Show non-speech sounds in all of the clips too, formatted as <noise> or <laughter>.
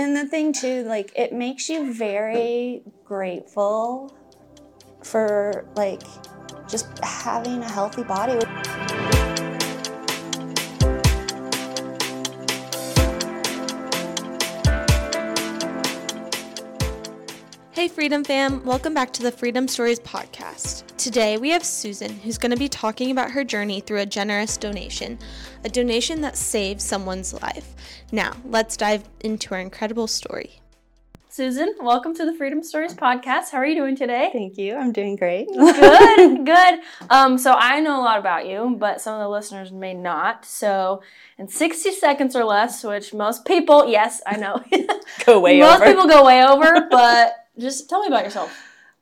And the thing too, like it makes you very grateful for like just having a healthy body. Freedom Fam, welcome back to the Freedom Stories podcast. Today we have Susan, who's going to be talking about her journey through a generous donation, a donation that saved someone's life. Now, let's dive into her incredible story. Susan, welcome to the Freedom Stories podcast. How are you doing today? Thank you. I'm doing great. <laughs> good, good. Um, so I know a lot about you, but some of the listeners may not. So in 60 seconds or less, which most people, yes, I know, <laughs> go way most over. Most people go way over, but just tell me about yourself.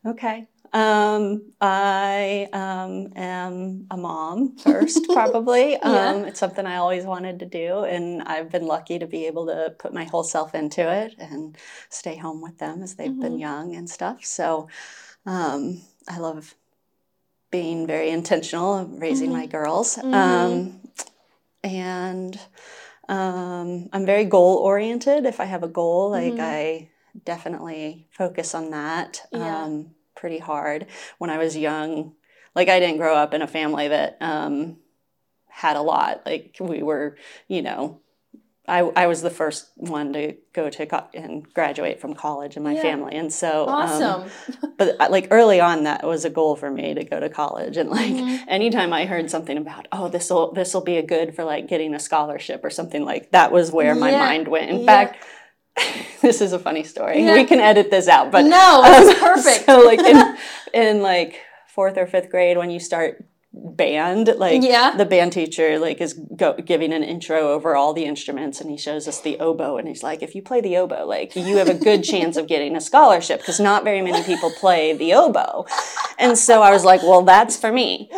Okay. Um, I um, am a mom first, <laughs> probably. Yeah. um, it's something I always wanted to do, and I've been lucky to be able to put my whole self into it and stay home with them as they've been Mhm. young and stuff. So um, I love being very intentional raising Mhm. my girls. Mhm. Um, and um, I'm very goal oriented. If I have a goal, like Mhm. I definitely focus on that Yeah. um, pretty hard. When I was young, like I didn't grow up in a family that um, had a lot. Like we were, you know, I, I was the first one to go to co- and graduate from college in my Yeah. family, and so um, Awesome. <laughs> but uh, like early on, that was a goal for me to go to college, and like Mhm. anytime I heard something about, oh, this will this will be a good for like getting a scholarship or something like that was where my Yeah, mind went. In yeah. fact, <laughs> this is a funny story. Yeah. We can edit this out, but no, it's um, <laughs> perfect. So like in <laughs> in like fourth or fifth grade, when you start band, like Yeah. the band teacher like is go, giving an intro over all the instruments, and he shows us the oboe, and he's like, if you play the oboe, like you have a good chance of getting a scholarship because not very many people play the oboe, and so I was like, well, that's for me.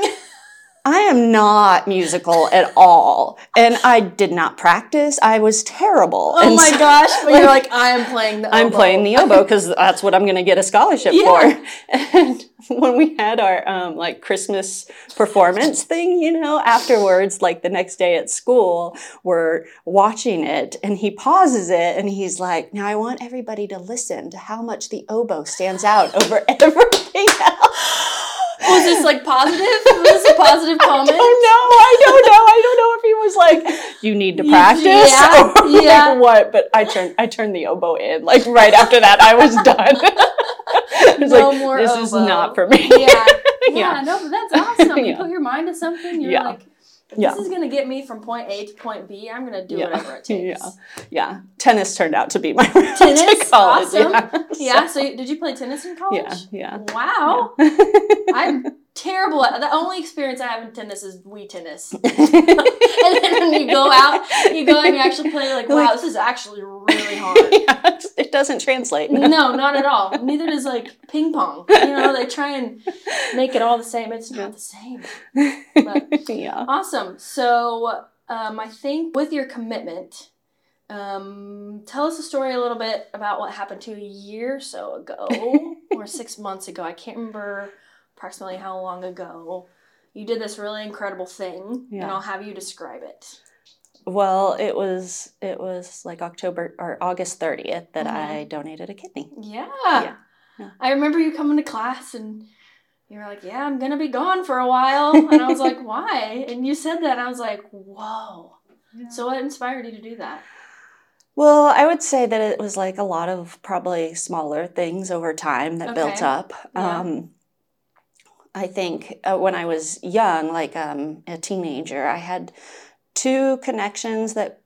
I am not musical at all, and I did not practice. I was terrible. oh And my so- gosh, but you're like, <laughs> I am playing the oboe. I'm playing the oboe because that's what I'm going to get a scholarship Yeah. for. <laughs> And when we had our um, like Christmas performance thing, you know, afterwards, like the next day at school, we're watching it, and he pauses it, and he's like, "Now I want everybody to listen to how much the oboe stands out over <laughs> everything else." Was this like positive? Was this a positive comment? I don't know. I don't know. I don't know if he was like, "You need to practice," yeah, or like yeah. what. But I turned, I turned the oboe in. Like right after that, I was done. <laughs> I was No like, more "This is not for me." Yeah. <laughs> Yeah, Yeah. no, but that's awesome. You put your mind to something, you're Yeah. this is gonna get me from point A to point B. I'm gonna do Yeah. whatever it <laughs> takes. Yeah. Yeah, tennis turned out to be my <laughs> route Tennis? to college. Awesome. Yeah. <laughs> Yeah. So you- did you play tennis in college? Yeah. Yeah. Wow. Yeah. I'm terrible at the only experience I have in tennis is Wii tennis. <laughs> <laughs> and then when you go out, you go and you actually play like, wow, this is actually really hard. <laughs> Yeah, it doesn't translate. No, not at all. Neither does like ping pong. You know, they try and make it all the same. It's not the same. But- yeah. Awesome. So, um, I think with your commitment, um, tell us a story a little bit about what happened to you a year or so ago or six months ago. I can't remember approximately how long ago. You did this really incredible thing, and I'll have you describe it. Well, it was it was like October or August thirtieth that Mhm. I donated a kidney. Yeah. Yeah. Yeah. I remember you coming to class and you were like, Yeah, I'm going to be gone for a while. And I was like, <laughs> Why? And you said that, and I was like, Whoa. So, what inspired you to do that? Well, I would say that it was like a lot of probably smaller things over time that built up. Yeah. Um, I think uh, when I was young, like um, a teenager, I had two connections that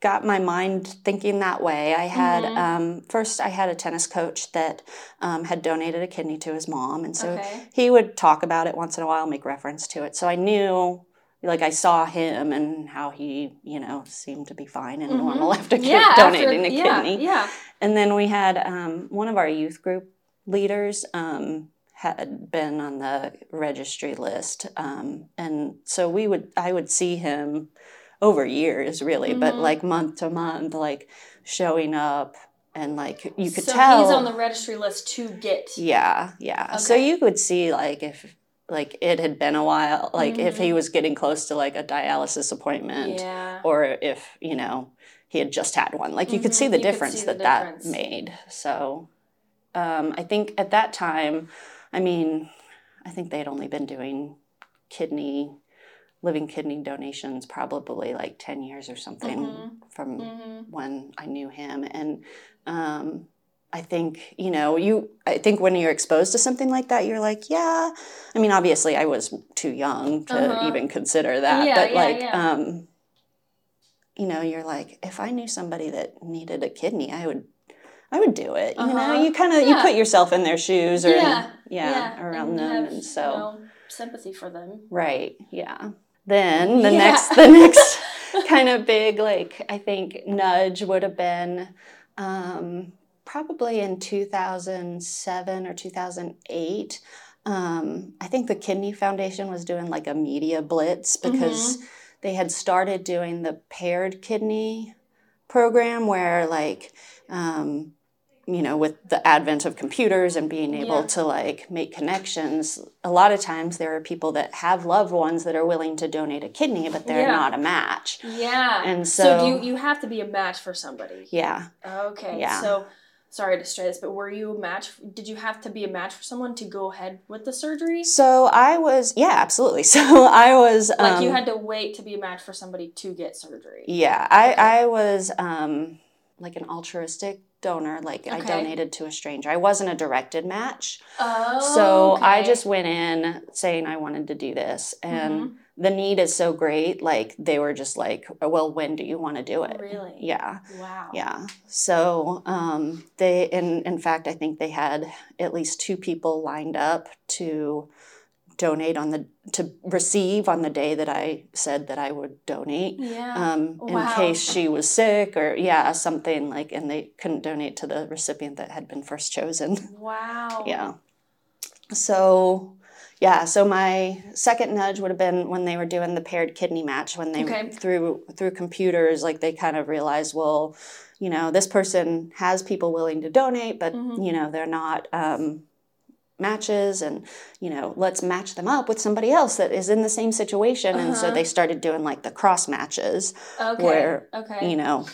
got my mind thinking that way. I had Mhm. um, first, I had a tennis coach that um, had donated a kidney to his mom, and so okay. he would talk about it once in a while, make reference to it. So I knew, like, I saw him and how he, you know, seemed to be fine and Mhm. normal after <laughs> Yeah, after- donating a yeah, kidney. Yeah. And then we had um, one of our youth group leaders um, had been on the registry list, um, and so we would, I would see him over years, really, but Mhm. like month to month, like showing up and like you could so tell he's on the registry list to get. yeah yeah so you could see like if like it had been a while like if he was getting close to like a dialysis appointment Yeah. or if you know he had just had one. Like you could see Mhm, the you difference see the that difference. that made. So um, I think at that time, I mean, I think they had only been doing kidney, living kidney donations probably like 10 years or something Mhm. from Mm-hmm. when I knew him. And um, I think, you know, you, I think when you're exposed to something like that, you're like, yeah. I mean, obviously, I was too young to Uh-huh. even consider that. Yeah, but yeah, like, yeah. um, you know, you're like, if I knew somebody that needed a kidney, I would. I would do it. You Uh-huh. know, you kind of you put yourself in their shoes or Yeah, yeah, around and them, have, and so you know, sympathy for them. Right. Yeah. Then the Yeah. next the next <laughs> kind of big like I think nudge would have been um, probably in 2007 or 2008. Um, I think the Kidney Foundation was doing like a media blitz because they had started doing the paired kidney program where like um, you know with the advent of computers and being able Yeah. to like make connections a lot of times there are people that have loved ones that are willing to donate a kidney but they're Yeah. not a match Yeah. And so, so- you, you have to be a match for somebody. yeah Okay. Yeah. So sorry to stray this, but were you a match? Did you have to be a match for someone to go ahead with the surgery? so i was yeah absolutely <laughs> so i was Like you um, had to wait to be a match for somebody to get surgery. yeah i Okay. i was um like an altruistic donor like i donated to a stranger i wasn't a directed match Oh. So I just went in saying I wanted to do this, and Mhm. the need is so great. Like they were just like, "Well, when do you want to do it?" Really? Yeah, Wow. yeah. So um, they, in in fact, I think they had at least two people lined up to donate on the to receive on the day that I said that I would donate. Yeah. Um, Wow. In case she was sick or yeah something like, and they couldn't donate to the recipient that had been first chosen. wow. <laughs> Yeah. So, yeah. So my second nudge would have been when they were doing the paired kidney match. When they Okay. through through computers, like they kind of realized, well, you know, this person has people willing to donate, but Mhm. you know, they're not um, matches, and you know, let's match them up with somebody else that is in the same situation. And so Uh-huh. they started doing like the cross matches, Okay. where, okay. you know,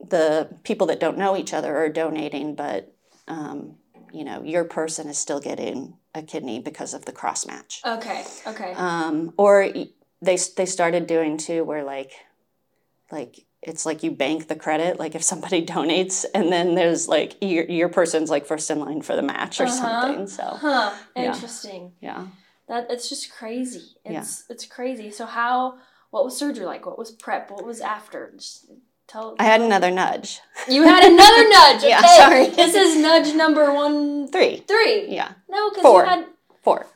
the people that don't know each other are donating, but um, you know, your person is still getting a kidney because of the cross match. Okay. Okay. Um, or they they started doing too, where like, like it's like you bank the credit. Like if somebody <laughs> donates, and then there's like your your person's like first in line for the match or Uh-huh. something. So huh. Interesting. yeah. That it's just crazy. Yeah. It's it's crazy. So how? What was surgery like? What was prep? What was after? Just tell. I had another nudge. You had another <laughs> nudge. Yeah, okay. sorry. This is nudge number one, Three. three. Yeah. No, because you had. Four.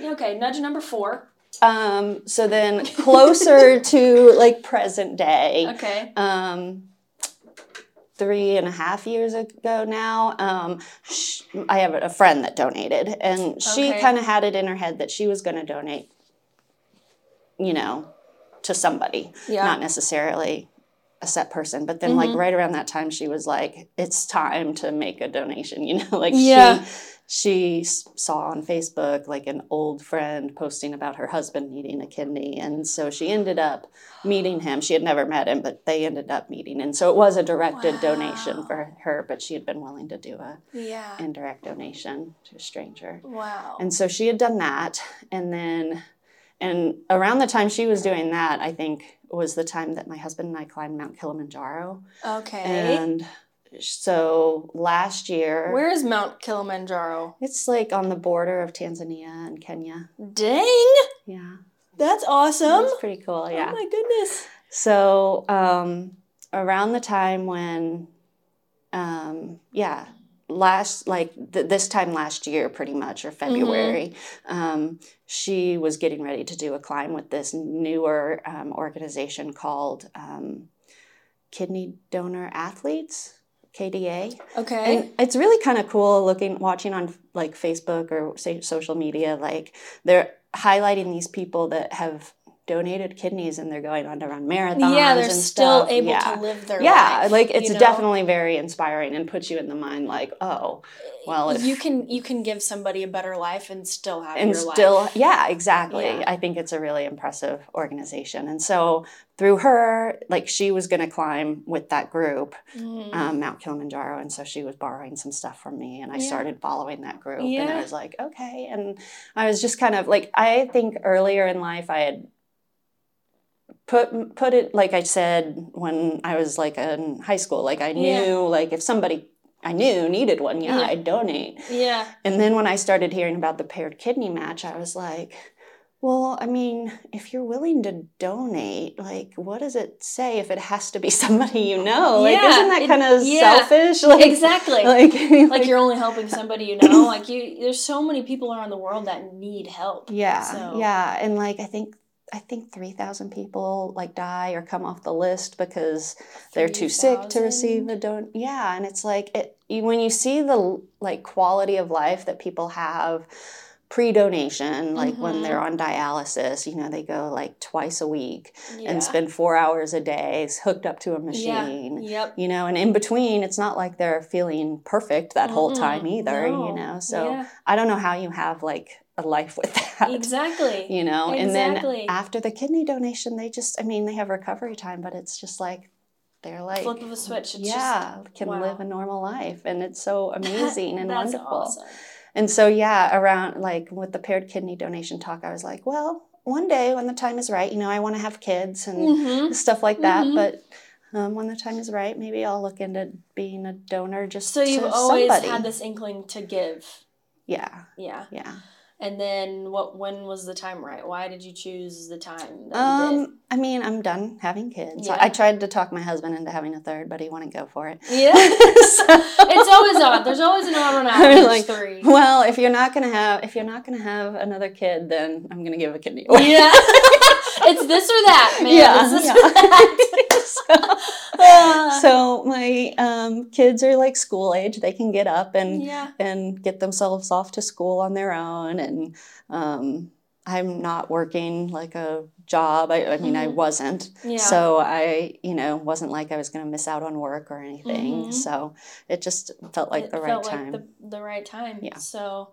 Okay, nudge number four. Um, so then closer <laughs> to like present day. Okay. um, three and a half years ago now. Um, sh I have a friend that donated, and she Okay. kind of had it in her head that she was going to donate, you know, to somebody, Yeah. not necessarily a set person. But then, like Mm-hmm. right around that time, she was like, "It's time to make a donation." You know, <laughs> like Yeah. she. She saw on Facebook like an old friend posting about her husband needing a kidney, and so she ended up meeting him. She had never met him, but they ended up meeting. And so it was a directed donation for her, but she had been willing to do a Yeah. indirect donation to a stranger. Wow. And so she had done that. And then and around the time she was doing that, I think was the time that my husband and I climbed Mount Kilimanjaro. okay. And so last year Where is Mount Kilimanjaro? it's like on the border of Tanzania and Kenya. Dang, Yeah. that's awesome. It's pretty cool. Yeah. Oh my goodness. So um, around the time when, um, yeah, last like th- this time last year, pretty much or February, um, she was getting ready to do a climb with this newer um, organization called um, Kidney Donor Athletes. KDA. Okay. And it's really kind of cool looking, watching on like Facebook or say social media, like they're highlighting these people that have donated kidneys and they're going on to run marathons. yeah, they're still able yeah. to live their life. yeah, life. like it's you know? definitely very inspiring and puts you in the mind like, oh, well, if you can you can give somebody a better life and still have and your still life. yeah exactly Yeah. i think it's a really impressive organization and so through her like she was going to climb with that group Mhm. um, mount kilimanjaro and so she was borrowing some stuff from me and i Yeah. started following that group and i was like okay and i was just kind of like i think earlier in life i had put put it like i said when i was like in high school like i knew Yeah. like if somebody i knew needed one yeah, Yeah. i'd donate yeah, and then when I started hearing about the paired kidney match, I was like, well, I mean, if you're willing to donate, like, what does it say if it has to be <laughs> somebody you know? Like, Yeah, isn't that kind of yeah. selfish? <laughs> Like, exactly. Like, like you're only helping somebody you know. <laughs> Like you, there's so many people around the world that need help. yeah, So- yeah, and like I think I think three thousand people like die or come off the list because they're too sick to 3,000? receive a don. Yeah, and it's like it you, when you see the like quality of life that people have pre-donation, like when Mhm. they're on dialysis, you know, they go like twice a week Yeah. and spend four hours a day hooked up to a Yeah. machine. Yep. You know, and in between, it's not like they're feeling perfect that whole Mm-mm. time either. No. You know, so Yeah. I don't know how you have like a life with that exactly. you know and then after the kidney donation they just i mean they have recovery time but it's just like they're like Flip of a switch. Yeah can wow. live a normal life and it's so <laughs> amazing and That's wonderful Awesome. and so yeah around like with the paired kidney donation talk i was like well one day when the time is right you know i want to have kids and Mhm. stuff like that Mhm. but um, when the time is right maybe i'll look into being a donor just So you've always somebody. had this inkling to give. yeah Yeah. yeah And then what? When was the time right? Why did you choose the time? Um, I mean, I'm done having kids. Yeah. I tried to talk my husband into having a third, but he wouldn't go for it. Yeah. <laughs> it's always odd. There's always an odd one out. I There's like, three. Well, if you're not gonna have if you're not gonna have another kid, then I'm gonna give a kidney away. Yeah. <laughs> it's this or that, man. Yeah, It's this yeah. or that. <laughs> so, so my um, kids are like school age; they can get up and yeah. and get themselves off to school on their own. And um, I'm not working like a job. I, I mean, I Mhm. wasn't. Yeah. So I, you know, wasn't like I was going to miss out on work or anything. Mhm. So it just felt like it the right felt time. like the, the right time. Yeah. So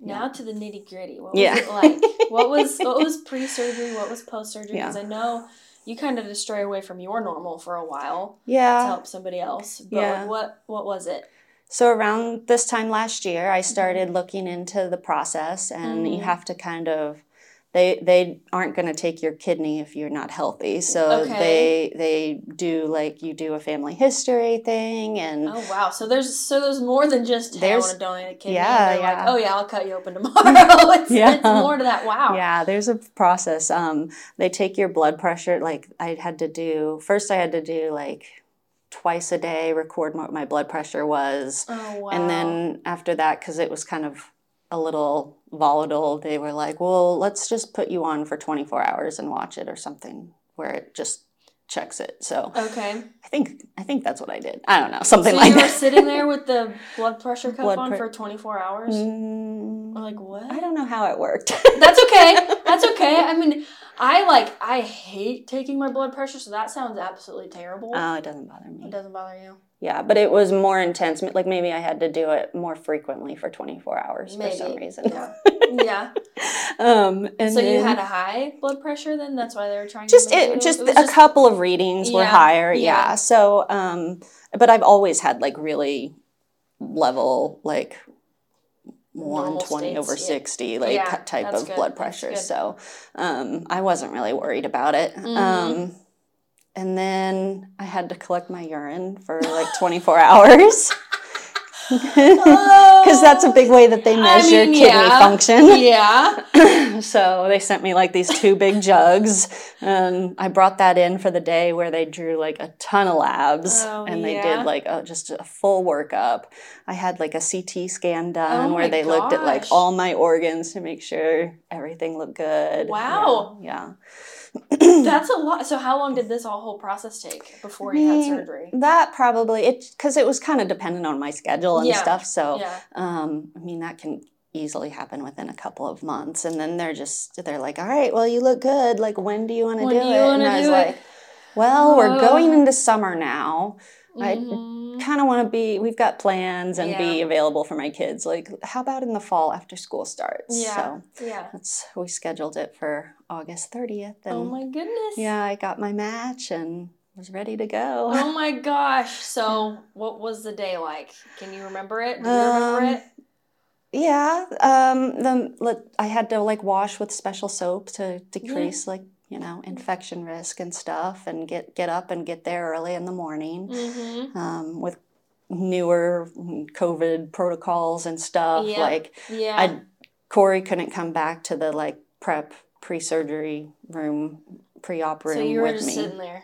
now Yeah. to the nitty gritty. What Yeah. was it like? what was <laughs> what was pre surgery? What was post surgery? Yeah. Because I know you kind of stray away from your normal for a while Yeah. to help somebody else. But Yeah. what what was it? So around this time last year, I started looking into the process, and you Mhm. have to kind of. They, they aren't going to take your kidney if you're not healthy. So Okay. they they do like you do a family history thing and Oh wow! So there's so there's more than just hey, I want to donate a kidney. yeah, yeah. Like, oh yeah, I'll cut you open tomorrow. <laughs> it's, Yeah. it's more to that. Wow. Yeah, there's a process. Um, they take your blood pressure. Like I had to do first, I had to do like twice a day, record what my blood pressure was, Oh wow. and then after that, because it was kind of a little volatile, they were like, "Well, let's just put you on for 24 hours and watch it or something where it just checks it." So okay. I think I think that's what I did. I don't know, something so like you were that. sitting there with the <laughs> blood pressure cuff Blood on for 24 hours. Mm, Like what? I don't know how it worked. <laughs> That's okay. That's okay. I mean, I like I hate taking my blood pressure, so that sounds absolutely terrible. Oh, it doesn't bother me. it doesn't bother you. Yeah, but it was more intense. Like maybe I had to do it more frequently for 24 hours for some reason. Yeah. <laughs> Yeah. um, and so you had a high blood pressure then? That's why they were trying just to it, just was a couple of readings were Yeah, higher. yeah. Yeah. So, um, but I've always had like really level like. Normal 120 over yeah. 60 like Yeah, type of good, blood pressure so um, i wasn't really worried about it Mhm. um, and then i had to collect my urine for like 24 hours <laughs> because that's a big way that they I measure mean, kidney yeah. function. Yeah. <laughs> so they sent me like these two big jugs, and I brought that in for the day where they drew like a ton of labs, Oh, and they yeah. did like a, just a full workup. I had like a CT scan done Oh where they looked at like all my organs to make sure everything looked good. Wow. Yeah. That's a lot. So how long did this all whole process take before you had mean, surgery? That probably it because it was kind of dependent on my schedule and Yeah. stuff. So Yeah. um, I mean that can easily happen within a couple of months. And then they're just they're like, all right, well, you look good. Like, when do you want to do do it? and I was it? like, well, we're Oh. going into summer now. I Mhm. Kind of want to be. We've got plans and be available for my kids. Like, how about in the fall after school starts? Yeah. So Yeah. that's we scheduled it for August thirtieth. And Oh my goodness. yeah, I got my match and was ready to go. Oh <laughs> my gosh. So, what was the day like? Can you remember it? Do you Um, remember it? Yeah, um, the I had to like wash with special soap to decrease like you know infection risk and stuff, and get get up and get there early in the morning Mm-hmm. um, with newer COVID protocols and stuff. Yeah. Like Yeah. I, Corey couldn't come back to the like prep pre-surgery room, pre-op room so you were with just me. sitting there.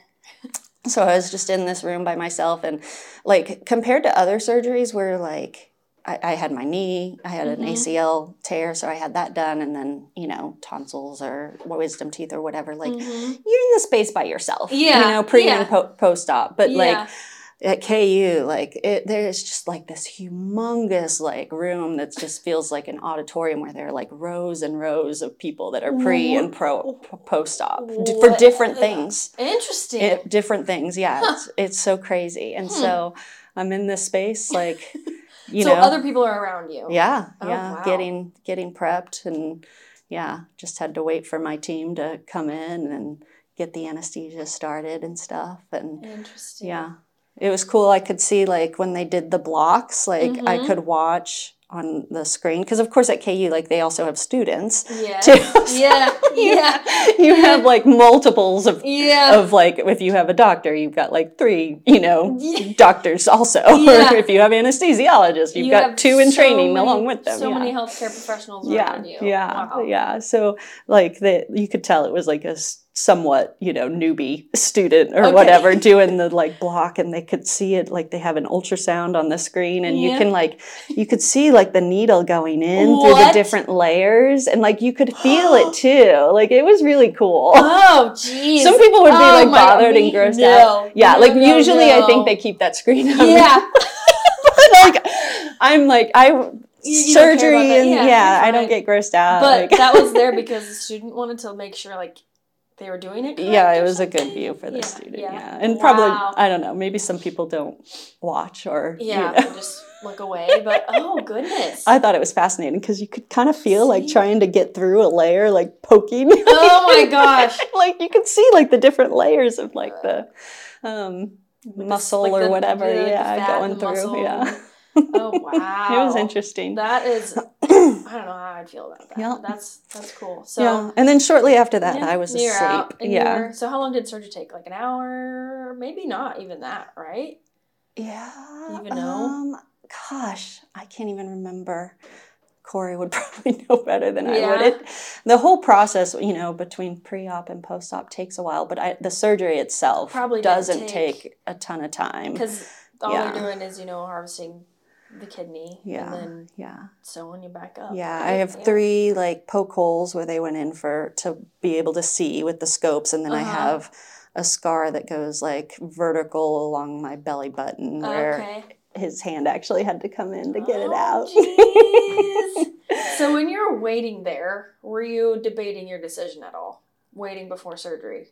So I was just in this room by myself, and like compared to other surgeries where like I, I had my knee, I had Mhm. an ACL tear, so I had that done, and then you know tonsils or wisdom teeth or whatever. Like Mhm. you're in the space by yourself, Yeah, you know, pre yeah. and po- post op. But Yeah. like at KU, like it, there's just like this humongous like room that just feels like an auditorium where there are like rows and rows of people that are pre and pro post op for different things Interesting. it, different things yeah it's, it's so crazy and Hmm. so i'm in this space like you so know other people are around you. yeah Oh, yeah wow. getting getting prepped and yeah just had to wait for my team to come in and get the anesthesia started and stuff and Interesting. yeah it was cool i could see like when they did the blocks like i Mhm. could watch on the screen because of course at ku like they also have students Yeah. too <laughs> So Yeah. <laughs> you- Yeah. you have like multiples of Yeah. of like if you have a doctor, you've got like three, you know, Yeah. doctors also. <laughs> Yeah. or if you have anesthesiologists, you've You got two in so training many- along with them. So yeah. many healthcare professionals yeah, around you. yeah, Wow. yeah. So like that you could tell it was like a somewhat you know newbie student or Okay. whatever doing the like block, and they could see it like they have an ultrasound on the screen, and you can like you could see like the needle going in through the different layers, and like you could feel it <gasps> too. Like it was really cool. Oh, <laughs> jeez. Some people would be Oh like God, bothered and grossed no, out. Yeah, no, like no, usually I think they keep that screen up. Yeah. <laughs> like I'm like I You- you surgery and Yeah, yeah, I don't get grossed out. But like- that was <laughs> there because the student wanted to make sure like they were doing it. yeah, it was a good view for the Yeah, student. yeah. Yeah, and probably I don't know. Maybe some people don't watch or you Yeah, know. just look away. But <laughs> oh goodness. I thought it was fascinating because you could kind of feel like trying to get through a layer, like poking. oh my <laughs> gosh. like you could see like the different layers of like the um, muscle like or the- whatever. yeah, the yeah, fat going through. muscle. Yeah. Oh wow. <laughs> it was interesting. That is. I don't know how I'd feel about that. Yeah. That's that's cool. So. yeah, and then shortly after that, yeah, I was asleep. out, yeah, were- so how long did surgery take? Like an hour? Maybe not even that, right? yeah. even know? Um, gosh, I can't even remember. Corey would <laughs> probably know better than I would. It, the whole process, you know, between pre-op and post-op takes a while, but I, the surgery itself Probably doesn't take- take a ton of time. Because all Yeah. they're doing is you know harvesting the kidney Yeah. and then Yeah. sewing you back up. Yeah, I have Yeah. three like poke holes where they went in for to be able to see with the scopes, and then I Uh-huh. have a scar that goes like vertical along my belly button where Okay. his hand actually had to come in to get it Oh, out. <laughs> so when you were waiting there, were you debating your decision at all? Waiting before surgery?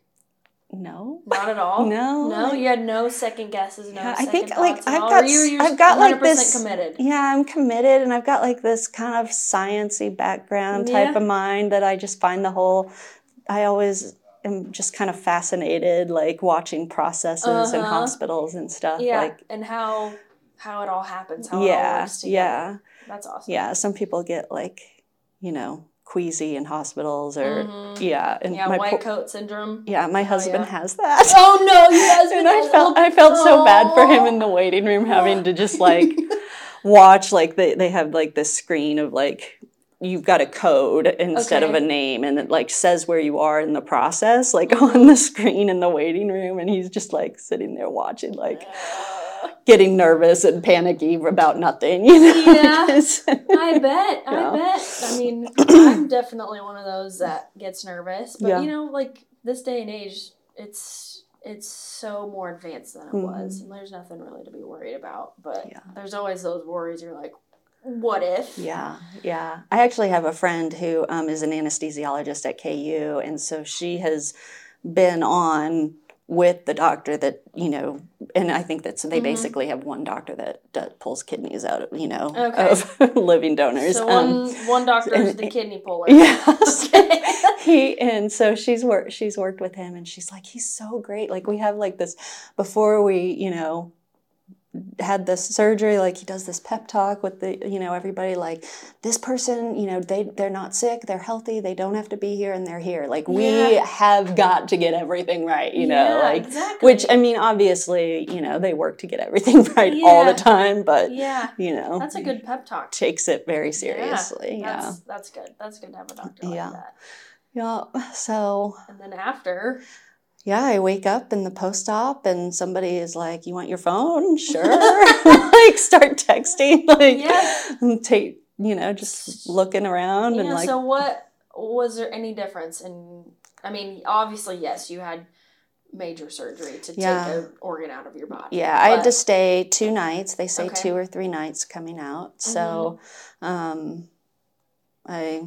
No. Not at all. No, No, I- you had no second guesses. No Yeah, I second think, like, I've got you I've got, like, 100% this- committed. Yeah, I'm committed and I've got like this kind of sciency background type of mind that I just find the whole I always am just kind of fascinated like watching processes in Uh-huh. hospitals and stuff Yeah, like and how how it all happens, how yeah, yeah. That's awesome. Yeah, some people get like, you know, queasy in hospitals or Mhm. yeah, and Yeah, my white poor- coat syndrome. yeah, my husband yeah. has that. Oh no, you guys. <laughs> and I felt I felt so bad for him in the waiting room having to just <laughs> like watch like they, they have like this screen of like you've got a code instead of a name and it like says where you are in the process like <laughs> on the screen in the waiting room and he's just like sitting there watching like getting nervous and panicky about nothing you know Yeah. <laughs> I bet. I Yeah. bet. I mean, <clears throat> I'm definitely one of those that gets nervous. But Yeah. you know, like this day and age, it's it's so more advanced than it was, and there's nothing really to be worried about. But Mm-hmm. Yeah. there's always those worries. You're like, what if? Yeah, yeah. I actually have a friend who um, is an anesthesiologist at KU, and so she has been on with the doctor that you know, and I think that's they Mhm. basically have one doctor that, that pulls kidneys out, of, you know, Okay. of <laughs> living donors. So Um, one one doctor is the kidney puller. <laughs> Yes. <laughs> Okay. he and so she's worked she's worked with him and she's like he's so great like we have like this before we you know had this surgery like he does this pep talk with the you know everybody like this person you know they they're not sick they're healthy they don't have to be here and they're here like we Yeah. have got to get everything right you know Yeah, like exactly. which i mean obviously you know they work to get everything <laughs> right all the time but yeah, you know that's a good pep talk. takes it very seriously yeah That's that's good. That's good to have a doctor like Yeah. that. yeah so And then after, yeah, I wake up in the post op and somebody is like, You want your phone? <laughs> Sure. <laughs> like start texting, <laughs> like Yeah. and take you know, just looking around and like so what was there any difference in? I mean, obviously, yes, you had major surgery to Yeah. take an organ out of your body. yeah, I had to stay two nights. They say Okay. Mm-hmm. two or three nights coming out. So um I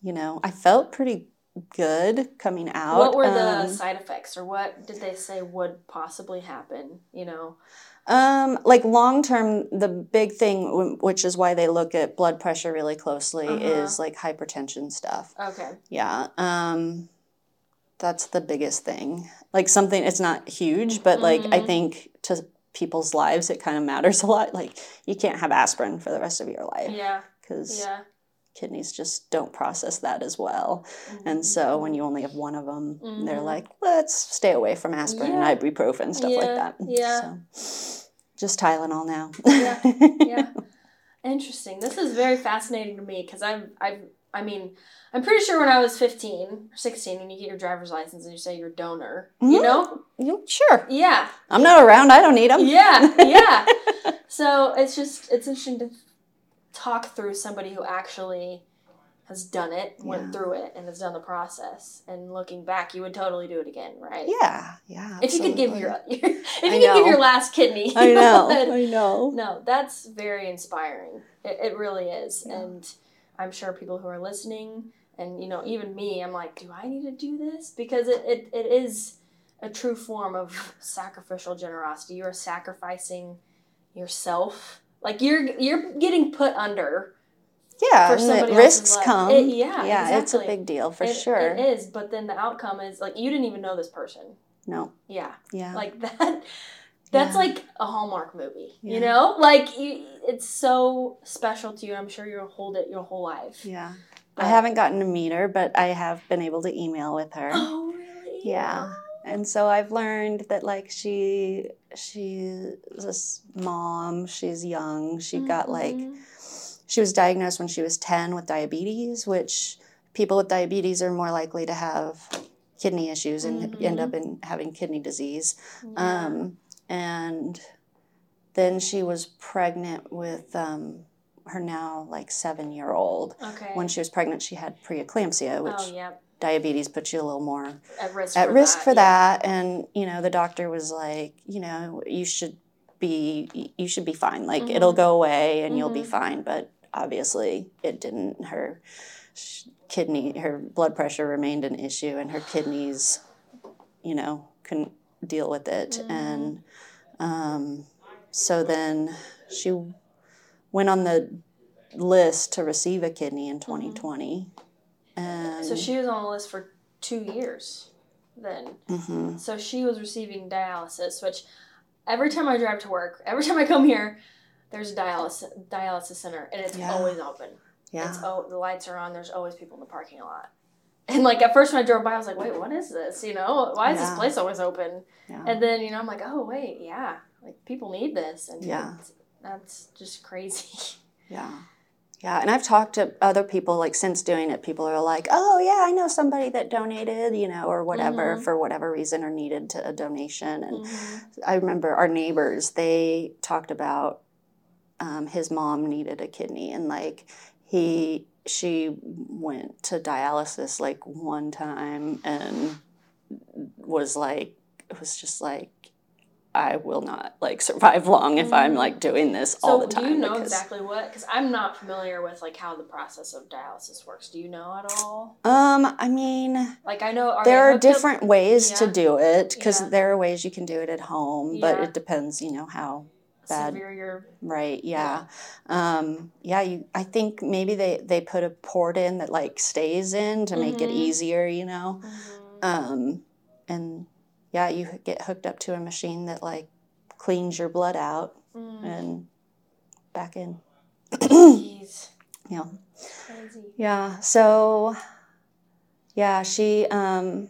you know, I felt pretty good coming out. What were the Um, side effects, or what did they say would possibly happen? You know. Um, like long term, the big thing, w- which is why they look at blood pressure really closely, Uh-huh. is like hypertension stuff. Okay. Yeah. Um, that's the biggest thing. Like something, it's not huge, but like I Mhm. think to people's lives, it kind of matters a lot. Like you can't have aspirin for the rest of your life Yeah. because Yeah. Kidneys just don't process that as well. And Mhm. so when you only have one of them, they're Mhm. like, let's stay away from aspirin Yeah. and ibuprofen, stuff like that. yeah. So, just Tylenol now. Yeah, <laughs> yeah. Interesting. This is very fascinating to me because I've, I've, I mean, I'm pretty sure when I was 15 or 16, when you get your driver's license and you say you're a donor, you Mhm. know? You- sure. Yeah, I'm not around. I don't need them. yeah, yeah. <laughs> so it's just, it's interesting to talk through somebody who actually has done it, went Yeah. through it, and has done the process. And looking back, you would totally do it again, right? Yeah. Yeah. If you could give absolutely. your, <laughs> if you I could give your last kidney, I know. would. <laughs> I know. No, that's very inspiring. It, it really is. Yeah. And I'm sure people who are listening, and you know, even me, I'm like, do I need to do this? Because it, it, it is a true form of sacrificial generosity. You're sacrificing yourself. Like you're you're getting put under. Yeah. For somebody risks come. It- yeah, Yeah. It's a big deal for It- sure. It is, but then the outcome is like you didn't even know this person. No. Yeah. Yeah. like that that's Yeah. like a hallmark movie you know like you, it's so special to you i'm sure you'll hold it your whole life yeah. I haven't gotten to meet her, but I have been able to email with her. oh really Yeah. And so I've learned that like she she's this mom, she's young. She got like Mhm. she was diagnosed when she was 10 with diabetes, which people with diabetes are more likely to have kidney issues and end Mhm. up in having kidney disease. Yeah. Um, and then she was pregnant with um, her now like seven year old. okay When she was pregnant, she had preeclampsia, which oh yeah diabetes puts you a little more at risk at for risk that, for yeah. that and you know the doctor was like you know you should be you should be fine like it'll Mhm. go away and you'll be Mhm. fine but obviously it didn't her kidney her blood pressure remained an issue and her kidneys you know couldn't deal with it Mhm. and um, so then she went on the list to receive a kidney in 2020 and Mm-hmm. so she was on the list for two years then Mhm. so she was receiving dialysis which every time i drive to work every time i come here there's a dialysis dialysis center and it's Yeah. always open yeah It's oh the lights are on. There's always people in the parking lot. And like at first when I drove by, I was like, wait, what is this? You know, why is Yeah. this place always open? yeah And then you know I'm like, oh wait, yeah, like people need this, and Yeah. that's just crazy. <laughs> Yeah. Yeah. And I've talked to other people, like, since doing it, people are like, oh, yeah, I know somebody that donated, you know, or whatever, Mhm. for whatever reason, or needed to, a donation. And Mhm. I remember our neighbors, they talked about um, his mom needed a kidney. And, like, he, she went to dialysis, like, one time and was like, it was just like, I will not like survive long if I'm like doing this all the Mm. So time. do you know because- exactly what? Because I'm not familiar with like how the process of dialysis works. Do you know at all? Um, I mean, Like I know are there are hooked up- different ways to do it because Yeah. there are ways you can do it at home, but it depends, you know, how bad severe your Right. Yeah. Um, yeah. You. I think maybe they they put a port in that like stays in to make it Mhm. easier. You know. Mhm. Um, and yeah, you get hooked up to a machine that like cleans your blood out Mm. and back in. Jeez. <clears throat> Yeah. Crazy. Yeah. So. Yeah. She. Um.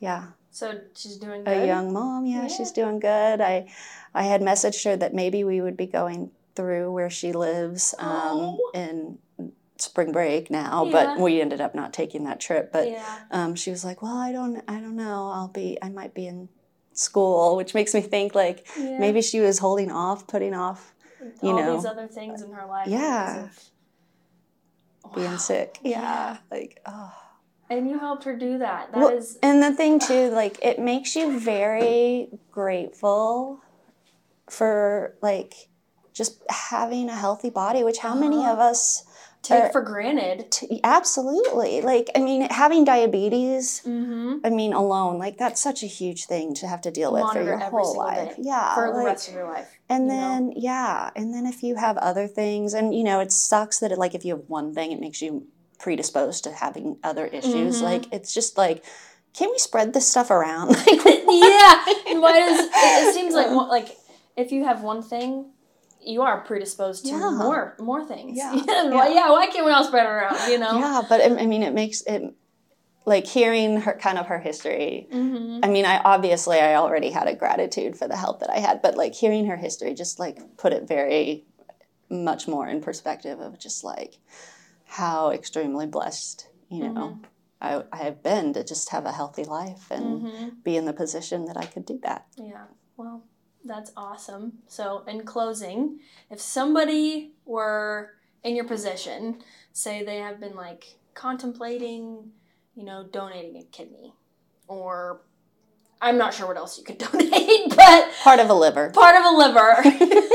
Yeah. So she's doing good. a young mom. Yeah, Yeah. she's doing good. I I had messaged her that maybe we would be going through where she lives um, Oh. in spring break now, Yeah. but we ended up not taking that trip. But yeah. um, she was like, "Well, I don't, I don't know. I'll be, I might be in school," which makes me think like yeah. maybe she was holding off, putting off you all know. these other things in her life. Yeah. of- being Wow. sick. Yeah, like oh. And you helped her do that. That is. Well, and the thing too, like it makes you very grateful for like just having a healthy body, which how many Uh-huh. of us take for granted. t- absolutely like I mean having diabetes, Mm-hmm. I mean alone, like that's such a huge thing to have to deal with Monitor for your whole life. Yeah. For the like- rest of your life. and you know? then yeah, and then if you have other things and you know it sucks that it like if you have one thing it makes you predisposed to having other issues. Mhm. Like it's just like can we spread this stuff around? <laughs> Like <laughs> yeah. Why does it, it seems like <laughs> like if you have one thing, you are predisposed to Yeah. more more things. Yeah. <laughs> Why, yeah. Why can't we all spread it around? You know. Yeah, but I I mean, it makes it like hearing her kind of her history. Mm-hmm. I mean, I obviously I already had a gratitude for the help that I had, but like hearing her history just like put it very much more in perspective of just like how extremely blessed you know I, I have been to just have a healthy life and Mm-hmm. be in the position that I could do that. Yeah. Well, that's awesome. So, in closing, if somebody were in your position, say they have been like contemplating, you know, donating a kidney, or I'm not sure what else you could <laughs> donate, but Part of a liver. part of a liver. <laughs>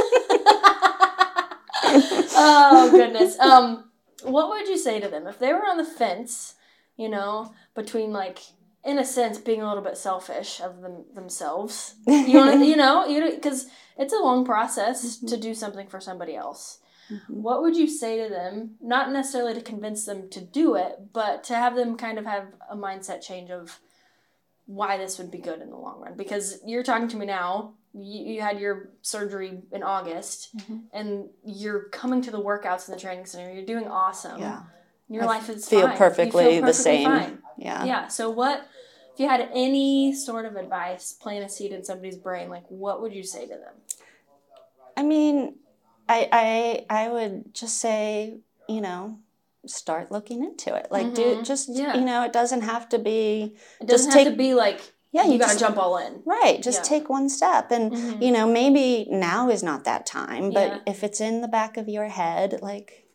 oh goodness. Um, what would you say to them if they were on the fence? You know, between like, in a sense, being a little bit selfish of them themselves. <laughs> You want to, you know, you because it's a long process to do something for somebody else. Mhm. What would you say to them? Not necessarily to convince them to do it, but to have them kind of have a mindset change of why this would be good in the long run. Because you're talking to me now, you, you had your surgery in August, Mhm. and you're coming to the workouts in the training center. You're doing awesome. Yeah. Your I life is feel fine. You perfectly the same. fine. Yeah. Yeah. So what? If you had any sort of advice, plant a seed in somebody's brain, like what would you say to them? I mean, I I I would just say, you know, start looking into it. Like do Mhm. just Yeah. you know, it doesn't have to be It Just doesn't have to be like yeah, you, you gotta just- jump all in. right. Just Yeah. take one step and Mhm. you know, maybe now is not that time, but Yeah. if it's in the back of your head, like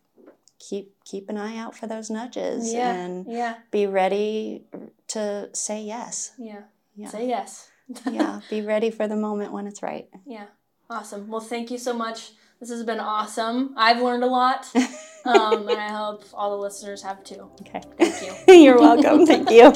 keep keep an eye out for those nudges Yeah. and Yeah. be ready to say yes. Yeah. Yeah. Say yes. <laughs> yeah, be ready for the moment when it's right. Yeah. Awesome. Well, thank you so much. This has been awesome. I've learned a lot, <laughs> um, and I hope all the listeners have too. Okay. Thank you. <laughs> You're welcome. Thank you.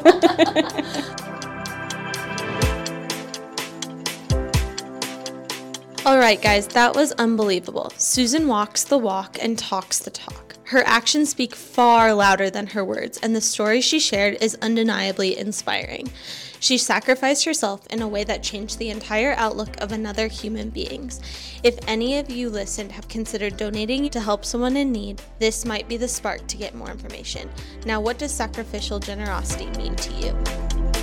All right, guys, that was unbelievable. Susan walks the walk and talks the talk. Her actions speak far louder than her words, and the story she shared is undeniably inspiring. She sacrificed herself in a way that changed the entire outlook of another human beings. If any of you listened have considered donating to help someone in need, this might be the spark to get more information. Now, what does sacrificial generosity mean to you?